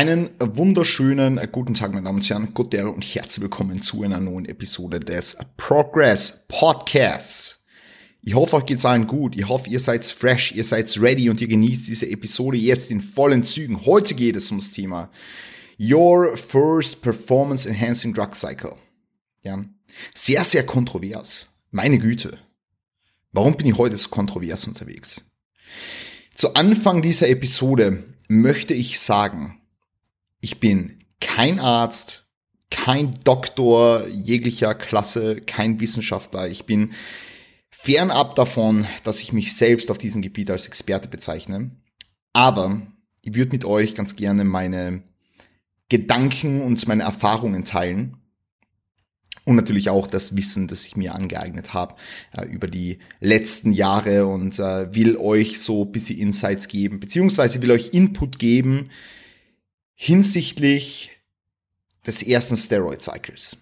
Einen wunderschönen guten Tag, meine Damen und Herren, gute und herzlich willkommen zu einer neuen Episode des Progress Podcasts. Ich hoffe, euch geht's allen gut. Ich hoffe, ihr seid fresh, ihr seid ready und ihr genießt diese Episode jetzt in vollen Zügen. Heute geht es ums Thema Your First Performance Enhancing Drug Cycle. Ja, sehr, sehr kontrovers. Meine Güte. Warum bin ich heute so kontrovers unterwegs? Zu Anfang dieser Episode möchte ich sagen, ich bin kein Arzt, kein Doktor jeglicher Klasse, kein Wissenschaftler. Ich bin fernab davon, dass ich mich selbst auf diesem Gebiet als Experte bezeichne. Aber ich würde mit euch ganz gerne meine Gedanken und meine Erfahrungen teilen. Und natürlich auch das Wissen, das ich mir angeeignet habe äh, über die letzten Jahre und äh, will euch so ein bisschen Insights geben, beziehungsweise will euch Input geben, hinsichtlich des ersten Steroid-Cycles.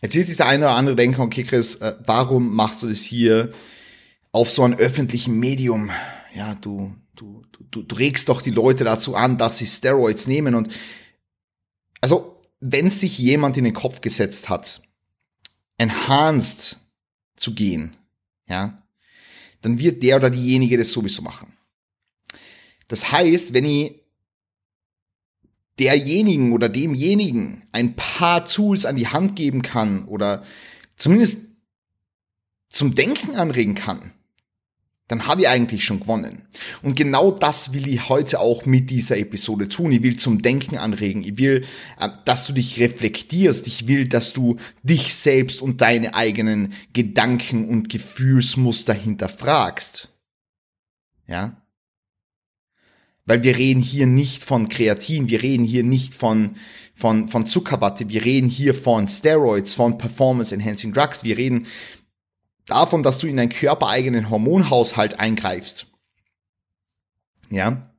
Jetzt wird sich der eine oder andere denken, okay Chris, äh, warum machst du das hier auf so einem öffentlichen Medium? Ja, du, du, du, du regst doch die Leute dazu an, dass sie Steroids nehmen und also, wenn sich jemand in den Kopf gesetzt hat, enhanced zu gehen, ja, dann wird der oder diejenige das sowieso machen. Das heißt, wenn ich derjenigen oder demjenigen ein paar Tools an die Hand geben kann oder zumindest zum Denken anregen kann, dann habe ich eigentlich schon gewonnen. Und genau das will ich heute auch mit dieser Episode tun. Ich will zum Denken anregen. Ich will, äh, dass du dich reflektierst. Ich will, dass du dich selbst und deine eigenen Gedanken und Gefühlsmuster hinterfragst. Ja? Weil wir reden hier nicht von Kreatin, wir reden hier nicht von, von, von Zuckerwatte, wir reden hier von Steroids, von Performance Enhancing Drugs, wir reden davon, dass du in deinen körpereigenen Hormonhaushalt eingreifst. Ja?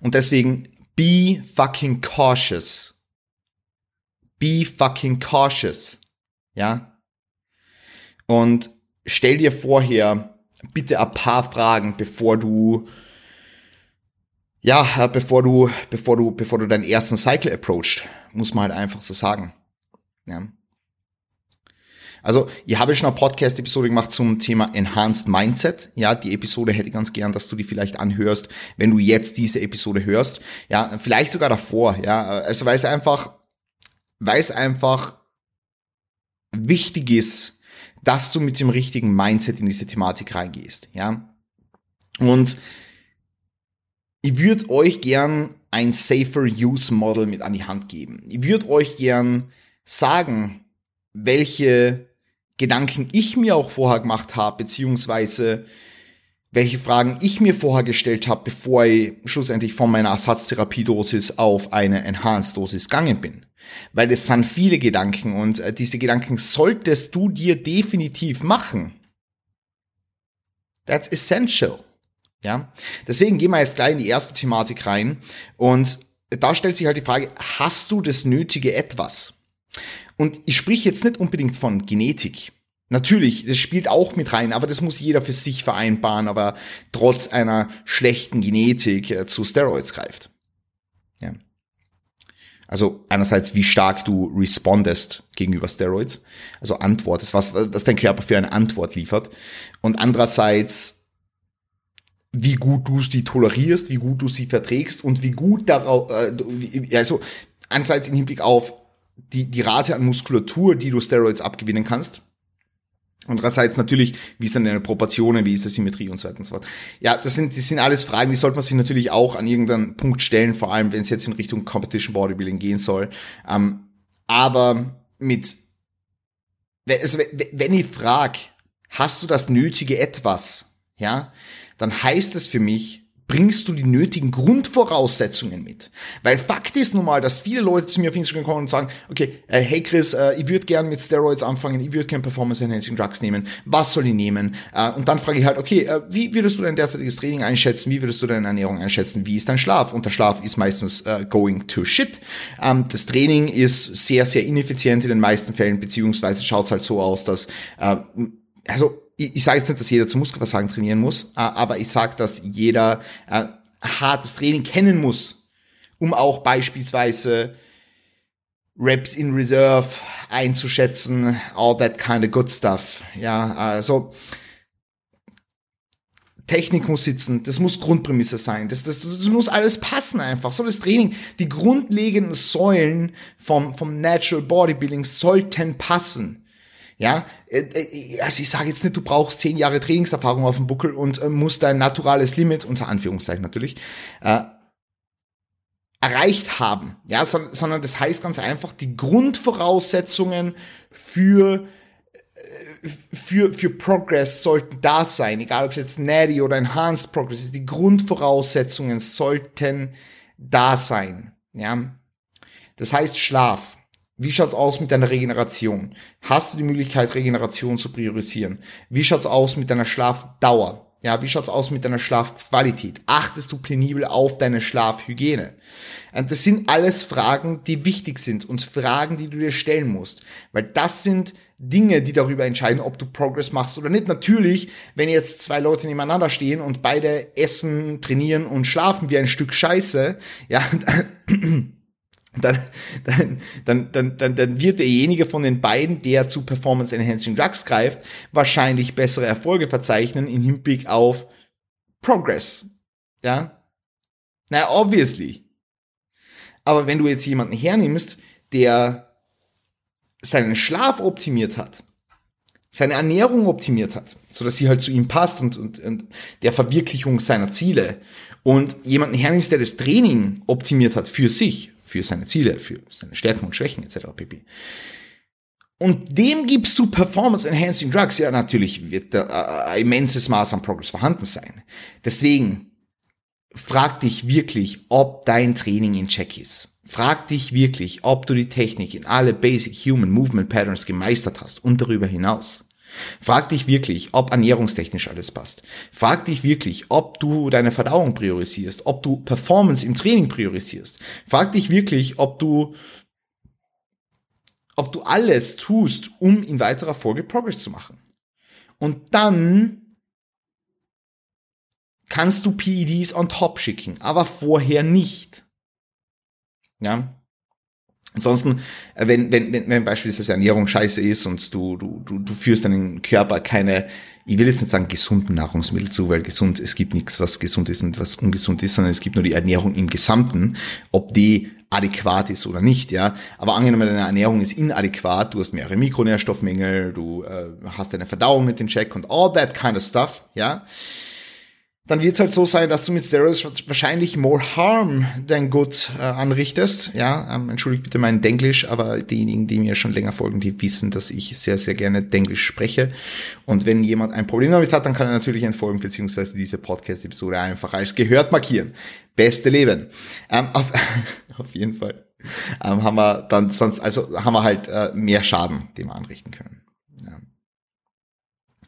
Und deswegen, be fucking cautious. Be fucking cautious. Ja? Und stell dir vorher bitte ein paar Fragen, bevor du ja, bevor du, bevor du, bevor du deinen ersten Cycle approachst, muss man halt einfach so sagen. Ja. Also, ich habe schon eine Podcast-Episode gemacht zum Thema Enhanced Mindset. Ja, die Episode hätte ich ganz gern, dass du die vielleicht anhörst, wenn du jetzt diese Episode hörst. Ja, vielleicht sogar davor. Ja, also weil es einfach, weil es einfach wichtig ist, dass du mit dem richtigen Mindset in diese Thematik reingehst. Ja, und ich würde euch gern ein Safer Use Model mit an die Hand geben. Ich würde euch gern sagen, welche Gedanken ich mir auch vorher gemacht habe, beziehungsweise welche Fragen ich mir vorher gestellt habe, bevor ich schlussendlich von meiner Ersatztherapiedosis auf eine Enhanced-Dosis gegangen bin. Weil es sind viele Gedanken und äh, diese Gedanken solltest du dir definitiv machen. That's essential. Ja, deswegen gehen wir jetzt gleich in die erste Thematik rein und da stellt sich halt die Frage, hast du das nötige etwas? Und ich spreche jetzt nicht unbedingt von Genetik. Natürlich, das spielt auch mit rein, aber das muss jeder für sich vereinbaren, aber trotz einer schlechten Genetik äh, zu Steroids greift. Ja. Also einerseits, wie stark du respondest gegenüber Steroids, also antwortest, was, was dein Körper für eine Antwort liefert. Und andererseits, wie gut du sie tolerierst, wie gut du sie verträgst und wie gut darauf, äh, also einerseits im Hinblick auf die, die Rate an Muskulatur, die du Steroids abgewinnen kannst. Andererseits natürlich, wie sind deine Proportionen, wie ist die Symmetrie und so weiter und so fort. Ja, das sind, das sind alles Fragen, die sollte man sich natürlich auch an irgendeinem Punkt stellen, vor allem wenn es jetzt in Richtung Competition Bodybuilding gehen soll. Ähm, aber mit, also wenn ich frag, hast du das nötige etwas, ja, dann heißt es für mich, bringst du die nötigen Grundvoraussetzungen mit. Weil Fakt ist nun mal, dass viele Leute zu mir auf Instagram kommen und sagen, okay, äh, hey Chris, äh, ich würde gern mit Steroids anfangen, ich würde gern Performance Enhancing Drugs nehmen, was soll ich nehmen? Äh, und dann frage ich halt, okay, äh, wie würdest du dein derzeitiges Training einschätzen, wie würdest du deine Ernährung einschätzen, wie ist dein Schlaf? Und der Schlaf ist meistens äh, going to shit. Ähm, das Training ist sehr, sehr ineffizient in den meisten Fällen, beziehungsweise schaut es halt so aus, dass äh, also ich, ich sage jetzt nicht, dass jeder zum Muskelversagen trainieren muss, aber ich sage, dass jeder äh, hartes Training kennen muss, um auch beispielsweise Reps in Reserve einzuschätzen, all that kind of good stuff. Ja, also Technik muss sitzen, das muss Grundprämisse sein, das, das, das muss alles passen einfach. So das Training, die grundlegenden Säulen vom, vom Natural Bodybuilding sollten passen. Ja, äh, äh, also ich sage jetzt nicht, du brauchst zehn Jahre Trainingserfahrung auf dem Buckel und äh, musst dein naturales Limit, unter Anführungszeichen natürlich, äh, erreicht haben. Ja, sondern das heißt ganz einfach, die Grundvoraussetzungen für für, für Progress sollten da sein, egal ob es jetzt Natty oder Enhanced Progress ist, die Grundvoraussetzungen sollten da sein. Ja? Das heißt Schlaf. Wie schaut's aus mit deiner Regeneration? Hast du die Möglichkeit, Regeneration zu priorisieren? Wie schaut's aus mit deiner Schlafdauer? Ja, wie schaut's aus mit deiner Schlafqualität? Achtest du penibel auf deine Schlafhygiene? Und das sind alles Fragen, die wichtig sind und Fragen, die du dir stellen musst, weil das sind Dinge, die darüber entscheiden, ob du Progress machst oder nicht. Natürlich, wenn jetzt zwei Leute nebeneinander stehen und beide essen, trainieren und schlafen wie ein Stück Scheiße, ja, dann, dann, dann, dann, dann, dann wird derjenige von den beiden, der zu Performance Enhancing Drugs greift, wahrscheinlich bessere Erfolge verzeichnen im Hinblick auf Progress. Ja? Na, obviously. Aber wenn du jetzt jemanden hernimmst, der seinen Schlaf optimiert hat, seine Ernährung optimiert hat, so dass sie halt zu ihm passt und, und, und der Verwirklichung seiner Ziele und jemanden hernimmst, der das Training optimiert hat für sich, für seine Ziele, für seine Stärken und Schwächen etc. pp. Und dem gibst du Performance Enhancing Drugs. Ja, natürlich wird da ein immenses Maß an Progress vorhanden sein. Deswegen frag dich wirklich, ob dein Training in Check ist. Frag dich wirklich, ob du die Technik in alle Basic Human Movement Patterns gemeistert hast und darüber hinaus. Frag dich wirklich, ob ernährungstechnisch alles passt. Frag dich wirklich, ob du deine Verdauung priorisierst, ob du Performance im Training priorisierst. Frag dich wirklich, ob du ob du alles tust, um in weiterer Folge Progress zu machen. Und dann kannst du PEDs on top schicken, aber vorher nicht. Ja. Ansonsten, äh, wenn, wenn, wenn, wenn beispielsweise Ernährung scheiße ist und du, du, du, du führst deinen Körper keine, ich will jetzt nicht sagen gesunden Nahrungsmittel zu, weil gesund, es gibt nichts, was gesund ist und was ungesund ist, sondern es gibt nur die Ernährung im Gesamten, ob die adäquat ist oder nicht, ja. Aber angenommen, deine Ernährung ist inadäquat, du hast mehrere Mikronährstoffmängel, du äh, hast deine Verdauung mit den Check und all that kind of stuff, ja dann wird es halt so sein, dass du mit Steroids wahrscheinlich more harm than good äh, anrichtest. Ja, ähm, entschuldigt bitte mein Denglisch, aber diejenigen, die mir schon länger folgen, die wissen, dass ich sehr, sehr gerne Denglisch spreche. Und wenn jemand ein Problem damit hat, dann kann er natürlich entfolgen, beziehungsweise diese Podcast-Episode einfach als gehört markieren. Beste Leben. Ähm, auf, auf jeden Fall ähm, haben wir dann sonst, also haben wir halt äh, mehr Schaden, den wir anrichten können.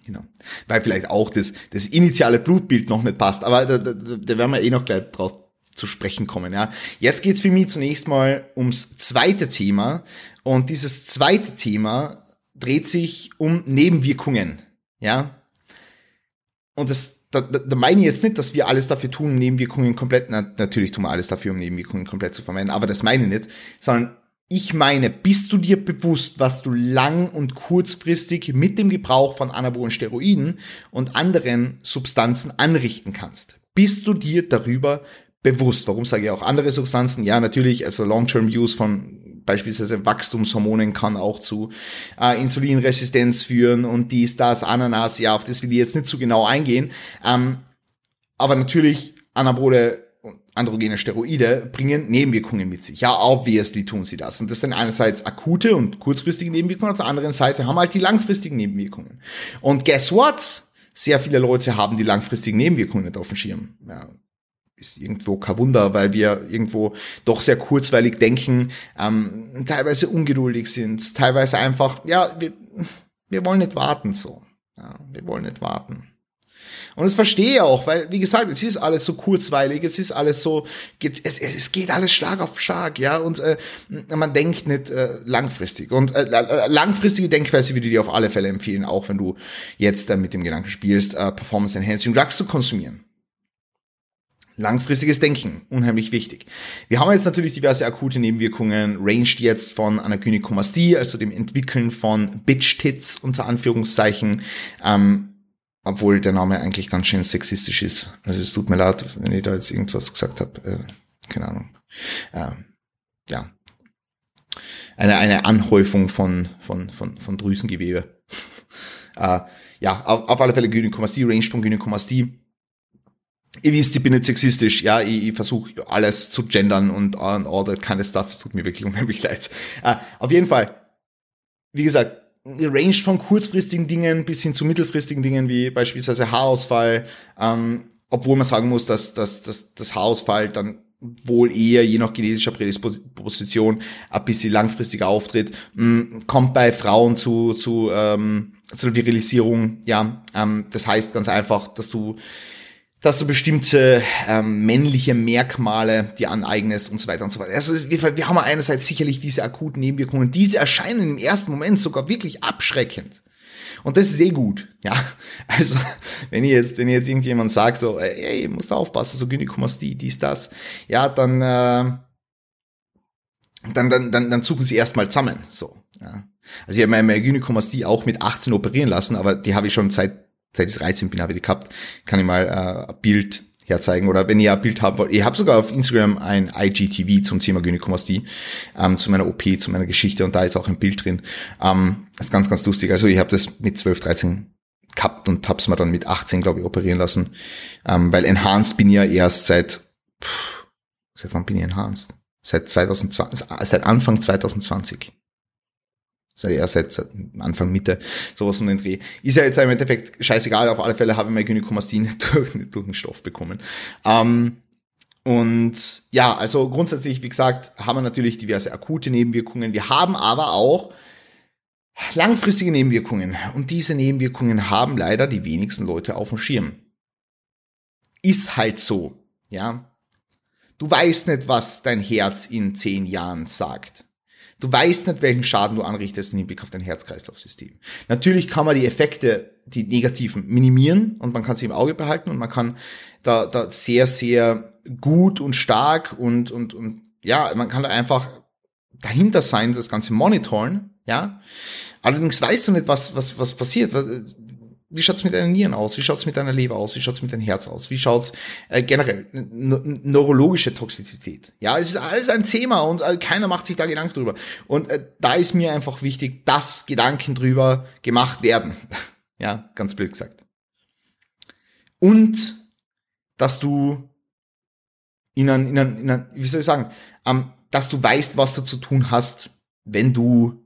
Genau. Weil vielleicht auch das, das initiale Blutbild noch nicht passt. Aber da, da, da werden wir eh noch gleich drauf zu sprechen kommen. Ja. Jetzt geht's für mich zunächst mal ums zweite Thema. Und dieses zweite Thema dreht sich um Nebenwirkungen. Ja. Und das, da, da meine ich jetzt nicht, dass wir alles dafür tun, Nebenwirkungen komplett, na, natürlich tun wir alles dafür, um Nebenwirkungen komplett zu vermeiden, aber das meine ich nicht, sondern ich meine, bist du dir bewusst, was du lang- und kurzfristig mit dem Gebrauch von anabolen Steroiden und anderen Substanzen anrichten kannst? Bist du dir darüber bewusst? Warum sage ich auch andere Substanzen? Ja, natürlich, also Long-Term-Use von beispielsweise Wachstumshormonen kann auch zu äh, Insulinresistenz führen und dies, das, Ananas, ja, auf das will ich jetzt nicht so genau eingehen. Ähm, aber natürlich anabole androgene Steroide bringen Nebenwirkungen mit sich. Ja, obviously tun sie das. Und das sind einerseits akute und kurzfristige Nebenwirkungen, auf der anderen Seite haben halt die langfristigen Nebenwirkungen. Und guess what? Sehr viele Leute haben die langfristigen Nebenwirkungen nicht auf dem Schirm. Ja, ist irgendwo kein Wunder, weil wir irgendwo doch sehr kurzweilig denken, ähm, teilweise ungeduldig sind, teilweise einfach, ja, wir, wir wollen nicht warten so. Ja, wir wollen nicht warten. Und das verstehe ich auch, weil, wie gesagt, es ist alles so kurzweilig, es ist alles so, es, es geht alles Schlag auf Schlag, ja, und äh, man denkt nicht äh, langfristig. Und äh, langfristige Denkweise würde ich dir auf alle Fälle empfehlen, auch wenn du jetzt äh, mit dem Gedanken spielst, äh, Performance Enhancing Drugs zu konsumieren. Langfristiges Denken, unheimlich wichtig. Wir haben jetzt natürlich diverse akute Nebenwirkungen, ranged jetzt von einer Gynäkomastie, also dem Entwickeln von Bitch-Tits unter Anführungszeichen, ähm, obwohl der Name eigentlich ganz schön sexistisch ist. Also es tut mir leid, wenn ich da jetzt irgendwas gesagt habe. Äh, keine Ahnung. Äh, ja. Eine, eine Anhäufung von, von, von, von Drüsengewebe. äh, ja, auf, auf alle Fälle Gynäkomastie, Range von Gynäkomastie ihr wisst, ich bin nicht sexistisch, ja, ich, ich versuche alles zu gendern und, und all that kind of stuff, es tut mir wirklich unheimlich leid. Uh, auf jeden Fall, wie gesagt, Range von kurzfristigen Dingen bis hin zu mittelfristigen Dingen, wie beispielsweise Haarausfall, ähm, obwohl man sagen muss, dass, dass, dass das Haarausfall dann wohl eher je nach genetischer Prädisposition ein bisschen langfristiger auftritt, mh, kommt bei Frauen zu, zu, ähm, zu Virilisierung, ja, ähm, das heißt ganz einfach, dass du dass du bestimmte ähm, männliche Merkmale dir aneignest und so weiter und so weiter. Also wir, wir haben einerseits sicherlich diese akuten Nebenwirkungen, diese erscheinen im ersten Moment sogar wirklich abschreckend. Und das ist eh gut, ja. Also, wenn ihr jetzt, wenn ihr jetzt irgendjemand sagt, so, ey, musst du aufpassen, so Gynäkomastie, dies, das, ja, dann, äh, dann, dann, dann, dann suchen sie erstmal zusammen, so, ja. Also ich habe meine Gynäkomastie auch mit 18 operieren lassen, aber die habe ich schon seit seit ich 13 bin, habe ich die gehabt, kann ich mal äh, ein Bild herzeigen oder wenn ihr ein Bild habt, ich habe sogar auf Instagram ein IGTV zum Thema Gynäkomastie, ähm, zu meiner OP, zu meiner Geschichte und da ist auch ein Bild drin. Ähm, ist ganz, ganz lustig. Also ich habe das mit 12, 13 gehabt und hab's mir dann mit 18, glaube ich, operieren lassen, ähm, weil Enhanced bin ich ja erst seit, pff, seit wann bin ich Enhanced? Seit 2020, seit Anfang 2020 er seit Anfang Mitte, sowas um den Dreh. Ist ja jetzt im Endeffekt scheißegal, auf alle Fälle habe ich meine Gynäkomastie nicht durch, durch den Stoff bekommen. Ähm, und ja, also grundsätzlich, wie gesagt, haben wir natürlich diverse akute Nebenwirkungen. Wir haben aber auch langfristige Nebenwirkungen. Und diese Nebenwirkungen haben leider die wenigsten Leute auf dem Schirm. Ist halt so, ja. Du weißt nicht, was dein Herz in zehn Jahren sagt. Du weißt nicht, welchen Schaden du anrichtest im Hinblick auf dein Herz-Kreislauf-System. Natürlich kann man die Effekte, die negativen, minimieren und man kann sie im Auge behalten und man kann da, da sehr, sehr gut und stark und, und, und ja, man kann da einfach dahinter sein, das Ganze monitoren, ja. Allerdings weißt du nicht, was, was, was passiert wie schaut's mit deinen Nieren aus? Wie schaut's mit deiner Leber aus? Wie schaut's mit deinem Herz aus? Wie schaut's äh, generell neurologische Toxizität? Ja, es ist alles ein Thema und äh, keiner macht sich da Gedanken drüber. Und äh, da ist mir einfach wichtig, dass Gedanken drüber gemacht werden. ja, ganz blöd gesagt. Und dass du in ein, in ein, in ein wie soll ich sagen, ähm, dass du weißt, was du zu tun hast, wenn du,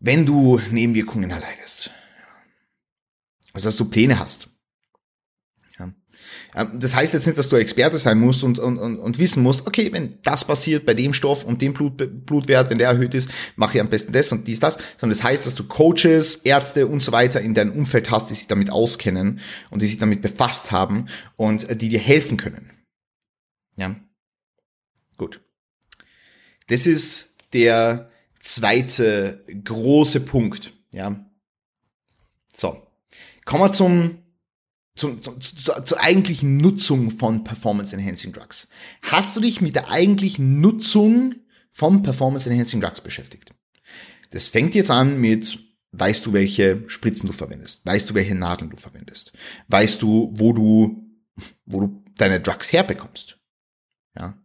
wenn du Nebenwirkungen erleidest. Also dass du Pläne hast. Ja. Ähm, das heißt jetzt nicht, dass du Experte sein musst und, und, und, und wissen musst, okay, wenn das passiert bei dem Stoff und dem Blut, Blutwert, wenn der erhöht ist, mache ich am besten das und dies, das, sondern das heißt, dass du Coaches, Ärzte und so weiter in deinem Umfeld hast, die sich damit auskennen und die sich damit befasst haben und äh, die dir helfen können. Ja. Gut. Das ist der zweite große Punkt. Ja. So. Kommen wir zum, zum, zum, zur, zur eigentlichen Nutzung von Performance Enhancing Drugs. Hast du dich mit der eigentlichen Nutzung von Performance Enhancing Drugs beschäftigt? Das fängt jetzt an mit, weißt du, welche Spritzen du verwendest? Weißt du, welche Nadeln du verwendest? Weißt du, wo du, wo du deine Drugs herbekommst? Ja.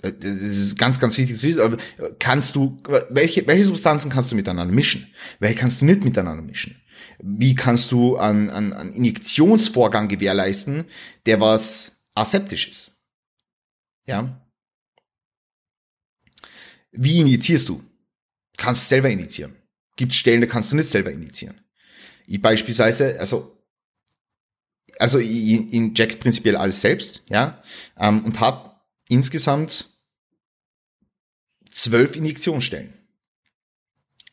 Das ist ganz, ganz wichtig zu wissen. Aber kannst du, welche, welche Substanzen kannst du miteinander mischen? Welche kannst du nicht miteinander mischen? Wie kannst du einen, einen, einen Injektionsvorgang gewährleisten, der was aseptisch ist? Ja. Wie injizierst du? Kannst du selber injizieren. Gibt Stellen, da kannst du nicht selber injizieren. Ich beispielsweise, also also ich inject prinzipiell alles selbst, ja, ähm, und habe insgesamt zwölf Injektionsstellen.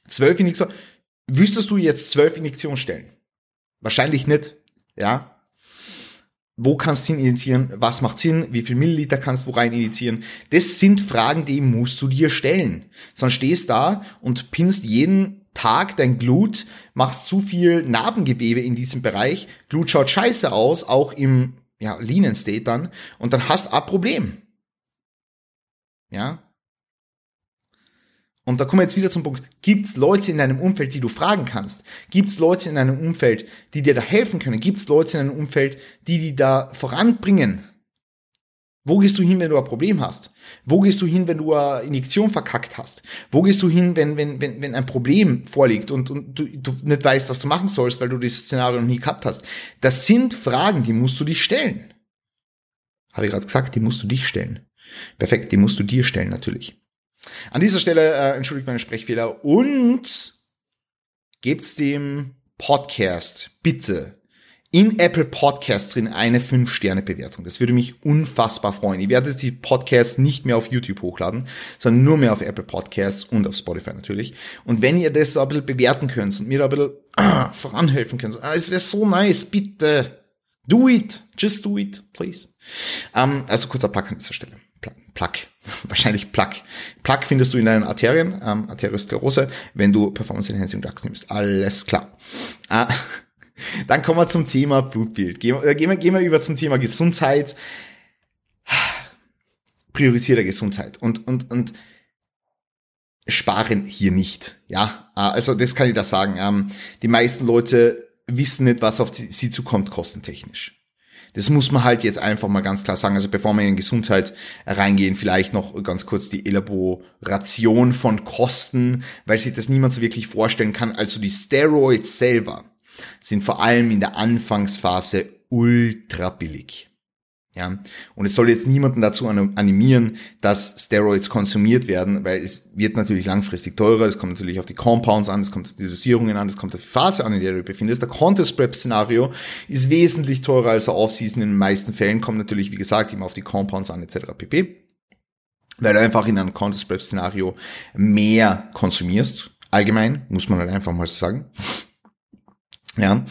Zwölf Injektionsstellen. Wüsstest du jetzt zwölf Injektionsstellen? Wahrscheinlich nicht, ja. Wo kannst du hin injizieren? Was macht Sinn? Wie viel Milliliter kannst du rein injizieren? Das sind Fragen, die musst du dir stellen. Sonst stehst da und pinnst jeden Tag dein Glut, machst zu viel Narbengewebe in diesem Bereich. Glut schaut scheiße aus, auch im ja, Lean State dann und dann hast du ein Problem. Ja. Und da kommen wir jetzt wieder zum Punkt. Gibt es Leute in deinem Umfeld, die du fragen kannst? Gibt es Leute in deinem Umfeld, die dir da helfen können? Gibt es Leute in deinem Umfeld, die die da voranbringen? Wo gehst du hin, wenn du ein Problem hast? Wo gehst du hin, wenn du eine Injektion verkackt hast? Wo gehst du hin, wenn, wenn, wenn, wenn ein Problem vorliegt und, und du, du nicht weißt, was du machen sollst, weil du dieses Szenario noch nie gehabt hast? Das sind Fragen, die musst du dich stellen. Habe ich gerade gesagt, die musst du dich stellen. Perfekt, die musst du dir stellen natürlich. An dieser Stelle äh, entschuldigt meine Sprechfehler und gebt's dem Podcast bitte in Apple Podcasts drin eine 5-Sterne-Bewertung. Das würde mich unfassbar freuen. Ich werde jetzt die Podcasts nicht mehr auf YouTube hochladen, sondern nur mehr auf Apple Podcasts und auf Spotify natürlich. Und wenn ihr das so ein bisschen bewerten könnt und mir da ein bisschen ah, voranhelfen könnt, ah, es wäre so nice, bitte. Do it. Just do it, please. Ähm, also kurzer Plug an dieser Stelle. Plug. Wahrscheinlich Plug. Plug findest du in deinen Arterien, ähm, Arteriosklerose, wenn du Performance Enhancing Drugs nimmst. Alles klar. Äh, dann kommen wir zum Thema Blutbild. Gehen, äh, gehen, wir, gehen wir über zum Thema Gesundheit. Priorisierte Gesundheit. Und, und, und sparen hier nicht. Ja, äh, also das kann ich da sagen. Ähm, die meisten Leute wissen nicht, was auf sie zukommt, kostentechnisch. Das muss man halt jetzt einfach mal ganz klar sagen. Also bevor wir in Gesundheit reingehen, vielleicht noch ganz kurz die Elaboration von Kosten, weil sich das niemand so wirklich vorstellen kann. Also die Steroids selber sind vor allem in der Anfangsphase ultra billig. Ja, und es soll jetzt niemanden dazu animieren, dass Steroids konsumiert werden, weil es wird natürlich langfristig teurer, es kommt natürlich auf die Compounds an, es kommt auf die Dosierungen an, es kommt auf die Phase an, in der du dich befindest. Der Contest Prep Szenario ist wesentlich teurer als der Off-Season in den meisten Fällen, kommt natürlich, wie gesagt, immer auf die Compounds an, etc. pp. Weil du einfach in einem Contest Prep Szenario mehr konsumierst. Allgemein, muss man halt einfach mal sagen. Ja.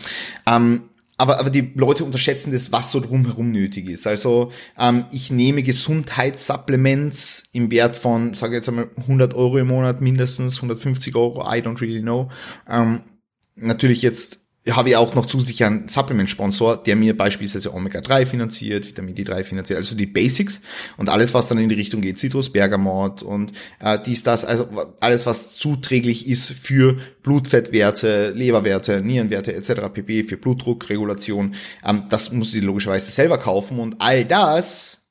Ähm, aber, aber die Leute unterschätzen das, was so drumherum nötig ist. Also ähm, ich nehme Gesundheitssupplements im Wert von, sage jetzt einmal 100 Euro im Monat mindestens, 150 Euro, I don't really know. Ähm, natürlich jetzt habe ich auch noch zusätzlich einen Supplement-Sponsor, der mir beispielsweise Omega-3 finanziert, Vitamin D3 finanziert, also die Basics und alles, was dann in die Richtung geht, Citrus, Bergamot und äh, dies, das, also alles, was zuträglich ist für Blutfettwerte, Leberwerte, Nierenwerte etc. pp, für Blutdruckregulation, ähm, das muss ich logischerweise selber kaufen und all das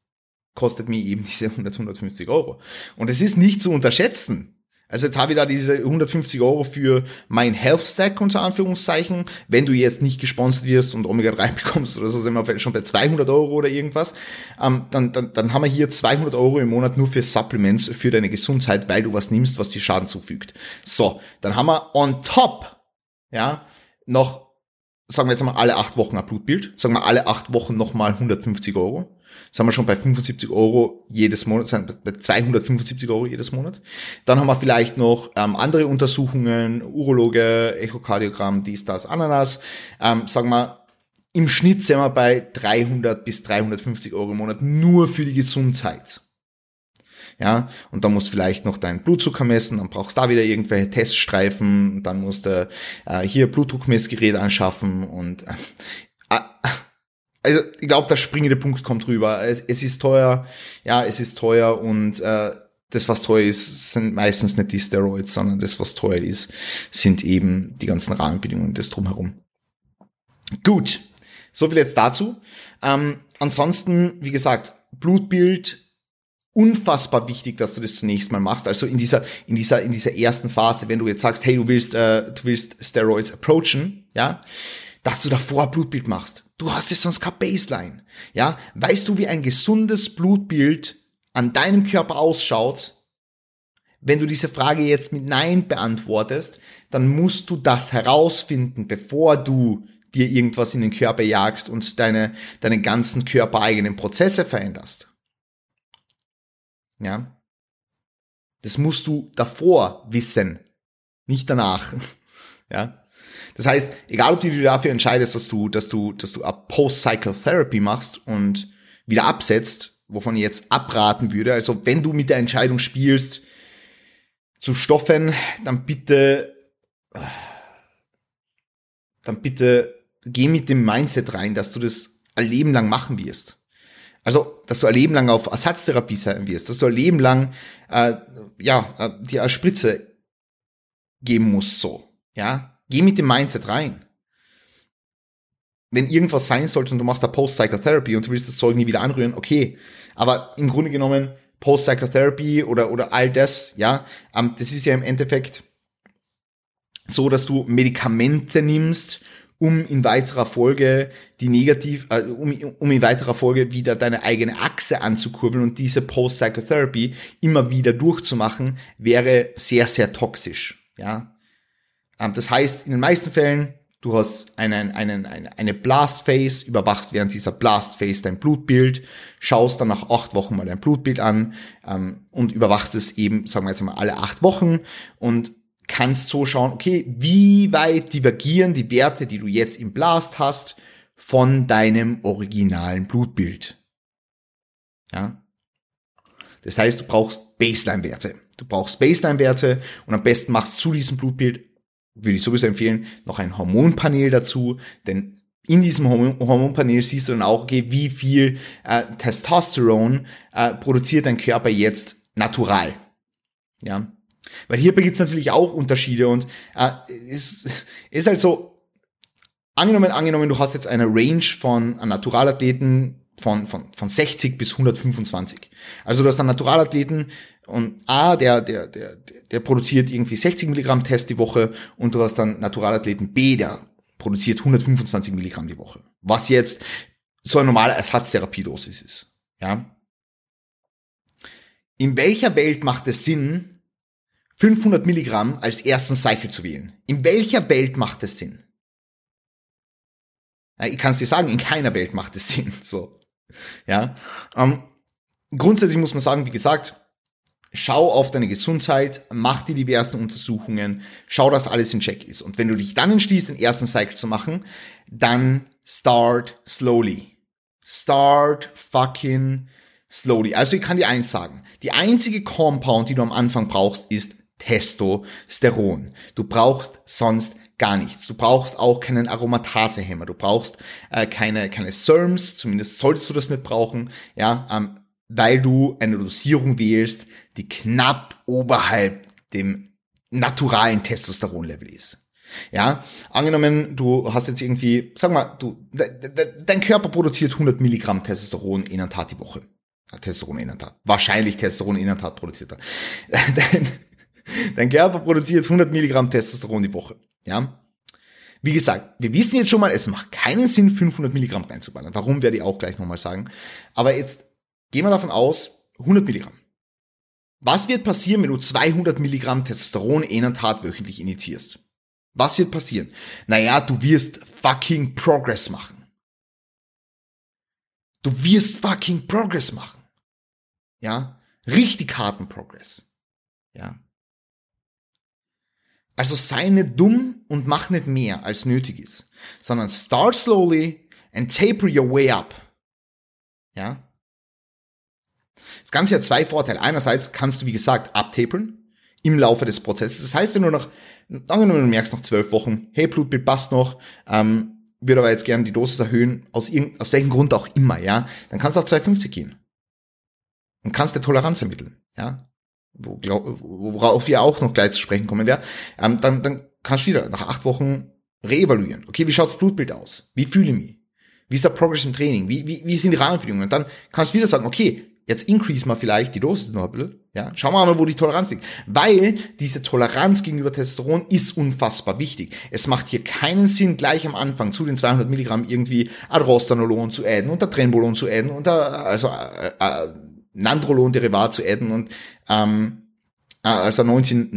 kostet mir eben diese 100, 150 Euro. Und es ist nicht zu unterschätzen. Also jetzt habe ich da diese 150 Euro für mein Health Stack unter Anführungszeichen. Wenn du jetzt nicht gesponsert wirst und Omega-3 bekommst oder so, sind wir schon bei 200 Euro oder irgendwas, ähm, dann, dann, dann haben wir hier 200 Euro im Monat nur für Supplements für deine Gesundheit, weil du was nimmst, was dir Schaden zufügt. So, dann haben wir on top, ja, noch, sagen wir jetzt mal alle acht Wochen ein Blutbild, sagen wir alle acht Wochen nochmal 150 Euro sind wir schon bei 75 Euro jedes Monat, sind bei 275 Euro jedes Monat. Dann haben wir vielleicht noch ähm, andere Untersuchungen, Urologe, Echokardiogramm, dies, das, Ananas. Ähm, sagen wir, im Schnitt sind wir bei 300 bis 350 Euro im Monat nur für die Gesundheit. Ja, und dann musst du vielleicht noch deinen Blutzucker messen, dann brauchst du da wieder irgendwelche Teststreifen, dann musst du äh, hier Blutdruckmessgerät anschaffen und äh, also ich glaube, der springende Punkt kommt rüber. Es, es, ist teuer, ja, es ist teuer und äh, das, was teuer ist, sind meistens nicht die Steroids, sondern das, was teuer ist, sind eben die ganzen Rahmenbedingungen des drumherum. Gut, so viel jetzt dazu. Ähm, ansonsten, wie gesagt, Blutbild unfassbar wichtig, dass du das zunächst mal machst. Also in dieser in dieser in dieser ersten Phase, wenn du jetzt sagst, hey, du willst äh, du willst Steroids approachen, ja, dass du davor Blutbild machst. Du hast ja sonst keine Baseline. Ja, weißt du, wie ein gesundes Blutbild an deinem Körper ausschaut? Wenn du diese Frage jetzt mit Nein beantwortest, dann musst du das herausfinden, bevor du dir irgendwas in den Körper jagst und deine, deine ganzen körpereigenen Prozesse veränderst. Ja. Das musst du davor wissen, nicht danach. Ja. Das heißt, egal ob du dir dafür entscheidest, dass du, dass du, dass du ab Post-Cycle Therapy machst und wieder absetzt, wovon ich jetzt abraten würde, also wenn du mit der Entscheidung spielst, zu stoffen, dann bitte, dann bitte geh mit dem Mindset rein, dass du das ein Leben lang machen wirst. Also, dass du ein Leben lang auf Ersatztherapie sein wirst, dass du ein Leben lang äh, ja, äh, dir eine Spritze geben musst, so. Ja, geh mit dem Mindset rein. Wenn irgendwas sein sollte und du machst da Post-Psychotherapy und du willst das Zeug nie wieder anrühren, okay. Aber im Grunde genommen, Post-Psychotherapy oder, oder all das, ja, ähm, das ist ja im Endeffekt so, dass du Medikamente nimmst, um in weiterer Folge die negativ, äh, um, um in weiterer Folge wieder deine eigene Achse anzukurbeln und diese Post-Psychotherapy immer wieder durchzumachen, wäre sehr, sehr toxisch. Ja, ähm, das heißt, in den meisten Fällen, du hast einen, einen, eine, eine Blast Phase, überwachst während dieser Blast Phase dein Blutbild, schaust dann nach acht Wochen mal dein Blutbild an ähm, und überwachst es eben, sagen wir jetzt mal, alle acht Wochen und kannst so schauen, okay, wie weit divergieren die Werte, die du jetzt im Blast hast, von deinem originalen Blutbild. Ja. Das heißt, du brauchst Baseline-Werte. Du brauchst Baseline-Werte und am besten machst zu diesem Blutbild, würde ich sowieso empfehlen, noch ein Hormonpanel dazu, denn in diesem Hormonpanel siehst du dann auch, okay, wie viel äh, Testosteron äh, produziert dein Körper jetzt natural. Ja, weil hier gibt es natürlich auch Unterschiede und äh, ist, ist halt so, angenommen, angenommen, du hast jetzt eine Range von Naturalathleten von, von, von 60 bis 125. Also du hast einen Naturalathleten und A, der, der, der, der produziert irgendwie 60 Milligramm Test die Woche und du hast dann Naturalathleten B, der produziert 125 Milligramm die Woche. Was jetzt so eine normale Ersatztherapiedosis ist. Ja. In welcher Welt macht es Sinn, 500 Milligramm als ersten Cycle zu wählen. In welcher Welt macht es Sinn? Ich kann es dir sagen, in keiner Welt macht es Sinn. So, ja. Ähm, grundsätzlich muss man sagen, wie gesagt, schau auf deine Gesundheit, mach die diversen Untersuchungen, schau, dass alles in Check ist. Und wenn du dich dann entschließt, den ersten Cycle zu machen, dann start slowly. Start fucking slowly. Also ich kann dir eins sagen. Die einzige Compound, die du am Anfang brauchst, ist Testosteron. Du brauchst sonst gar nichts. Du brauchst auch keinen Aromatasehemmer. Du brauchst äh, keine, keine SERMs, zumindest solltest du das nicht brauchen, ja, ähm, weil du eine Dosierung wählst, die knapp oberhalb dem naturalen Testosteronlevel ist. Ja, angenommen, du hast jetzt irgendwie, sag mal, du, de, de, dein Körper produziert 100 Milligramm Testosteron in einer Tat die Woche. Testosteron in einer Tat. Wahrscheinlich Testosteron in einer Tat produziert er. Dein, Dein Körper produziert 100 Milligramm Testosteron die Woche. Ja. Wie gesagt, wir wissen jetzt schon mal, es macht keinen Sinn, 500 Milligramm reinzuballern. Warum werde ich auch gleich nochmal sagen. Aber jetzt gehen wir davon aus, 100 Milligramm. Was wird passieren, wenn du 200 Milligramm Testosteron in einer Tat wöchentlich initiierst? Was wird passieren? Naja, du wirst fucking Progress machen. Du wirst fucking Progress machen. Ja? Richtig harten Progress. Ja? Also sei nicht dumm und mach nicht mehr, als nötig ist, sondern start slowly and taper your way up. Ja? Das Ganze hat zwei Vorteile. Einerseits kannst du, wie gesagt, abtapern im Laufe des Prozesses. Das heißt, wenn du nach, angenommen, du merkst nach zwölf Wochen, hey, Blutbild passt noch, ähm, würde aber jetzt gerne die Dosis erhöhen, aus, irgend, aus welchem Grund auch immer, ja, dann kannst du auf 250 gehen. Und kannst der Toleranz ermitteln, ja wo, glaub, worauf wir auch noch gleich zu sprechen kommen werden, ähm, dann, dann kannst du wieder nach acht Wochen reevaluieren. Okay, wie schaut das Blutbild aus? Wie fühle ich mich? Wie ist der Progress im Training? Wie, wie, wie sind die Rahmenbedingungen? Und dann kannst du wieder sagen, okay, jetzt increase mal vielleicht die Dosis noch ein bisschen. Ja, schauen wir mal, wo die Toleranz liegt. Weil diese Toleranz gegenüber Testosteron ist unfassbar wichtig. Es macht hier keinen Sinn, gleich am Anfang zu den 200 Milligramm irgendwie Adrostanolon zu adden und der Trenbolon zu adden und der, also äh, äh, Nandrolon-Derivat zu adden und ähm, äh, also 19,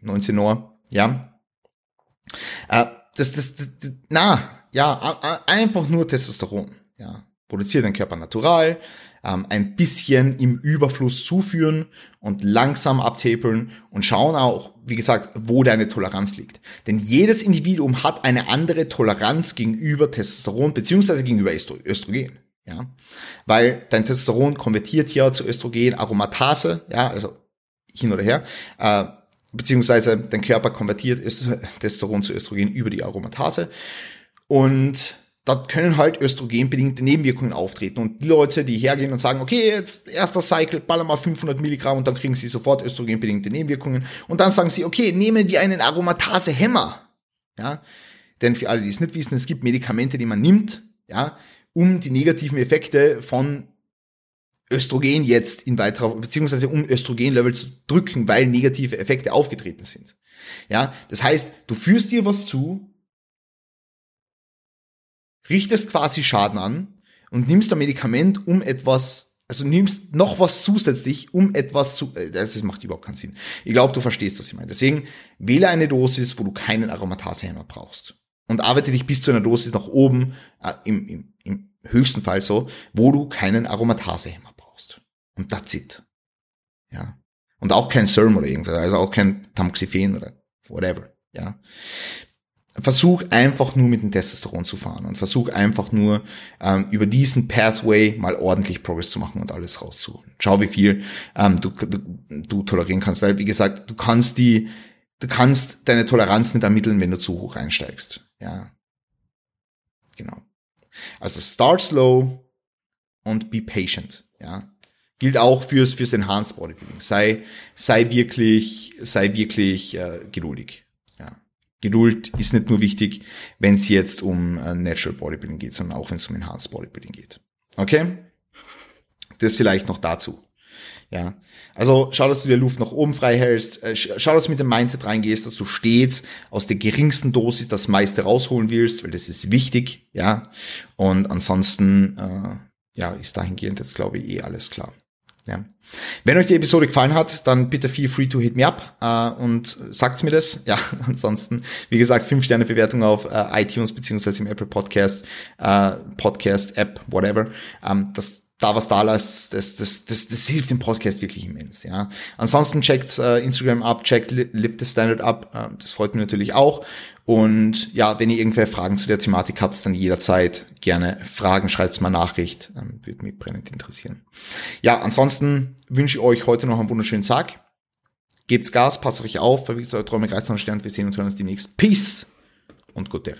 19 Uhr, ja. Äh, das, das, das, na, ja, einfach nur Testosteron, ja. Produziert dein Körper natural, ähm, ein bisschen im Überfluss zuführen und langsam abtapern und schauen auch, wie gesagt, wo deine Toleranz liegt. Denn jedes Individuum hat eine andere Toleranz gegenüber Testosteron beziehungsweise gegenüber Östrogen. Ja, weil dein Testosteron konvertiert ja zu Östrogen, Aromatase, ja, also hin oder her, äh, beziehungsweise dein Körper konvertiert Testosteron zu Östrogen über die Aromatase und da können halt östrogenbedingte Nebenwirkungen auftreten. Und die Leute, die hergehen und sagen, okay, jetzt erster Cycle, baller mal 500 Milligramm und dann kriegen sie sofort östrogenbedingte Nebenwirkungen. Und dann sagen sie, okay, nehmen wir einen Aromatase-Hämmer. Ja, denn für alle, die es nicht wissen, es gibt Medikamente, die man nimmt, ja, um die negativen Effekte von Östrogen jetzt in weiterer, beziehungsweise um Östrogenlevel zu drücken, weil negative Effekte aufgetreten sind. Ja, das heißt, du führst dir was zu, richtest quasi Schaden an und nimmst ein Medikament, um etwas, also nimmst noch was zusätzlich, um etwas zu, äh, das macht überhaupt keinen Sinn. Ich glaube, du verstehst, was ich meine. Deswegen wähle eine Dosis, wo du keinen Aromatasehemmer brauchst. Und arbeite dich bis zu einer Dosis nach oben, äh, im, im, im höchsten Fall so, wo du keinen Aromatasehemmer brauchst. Und that's it. Ja. Und auch kein Serm oder irgendwas, also auch kein Tamoxifen oder whatever. Ja versuch einfach nur mit dem Testosteron zu fahren und versuch einfach nur ähm, über diesen Pathway mal ordentlich Progress zu machen und alles rauszuholen. Schau, wie viel ähm, du, du, du tolerieren kannst, weil wie gesagt, du kannst die, du kannst deine Toleranz nicht ermitteln, wenn du zu hoch einsteigst. Ja, genau. Also start slow und be patient. Ja, gilt auch fürs fürs Enhanced Bodybuilding. Sei sei wirklich sei wirklich äh, geduldig. Geduld ist nicht nur wichtig, wenn es jetzt um äh, Natural Bodybuilding geht, sondern auch wenn es um Enhanced Bodybuilding geht. Okay? Das vielleicht noch dazu. Ja, also schau, dass du dir Luft nach oben frei hältst. Äh, schau, dass du mit dem Mindset reingehst, dass du stets aus der geringsten Dosis das meiste rausholen willst, weil das ist wichtig. Ja, und ansonsten äh, ja ist dahingehend jetzt glaube ich eh alles klar. Ja. Wenn euch die Episode gefallen hat, dann bitte feel free to hit me up äh, und sagt mir das. Ja, ansonsten, wie gesagt, 5 Sterne Bewertung auf äh, iTunes beziehungsweise im Apple Podcast, äh, Podcast App, whatever. Ähm, das da was da lasst, das, das, das, das hilft dem Podcast wirklich immens. Ja. Ansonsten checkt äh, Instagram ab, checkt Lift the Standard ab, äh, das freut mich natürlich auch. Und ja, wenn ihr irgendwelche Fragen zu der Thematik habt, dann jederzeit gerne Fragen, schreibt mal Nachricht, ähm, würde mich brennend interessieren. Ja, ansonsten wünsche ich euch heute noch einen wunderschönen Tag. Gebt's Gas, passt auf euch auf, verwirkt eure Träume, Geist und Stern. Wir sehen und hören uns demnächst. Peace und Gute.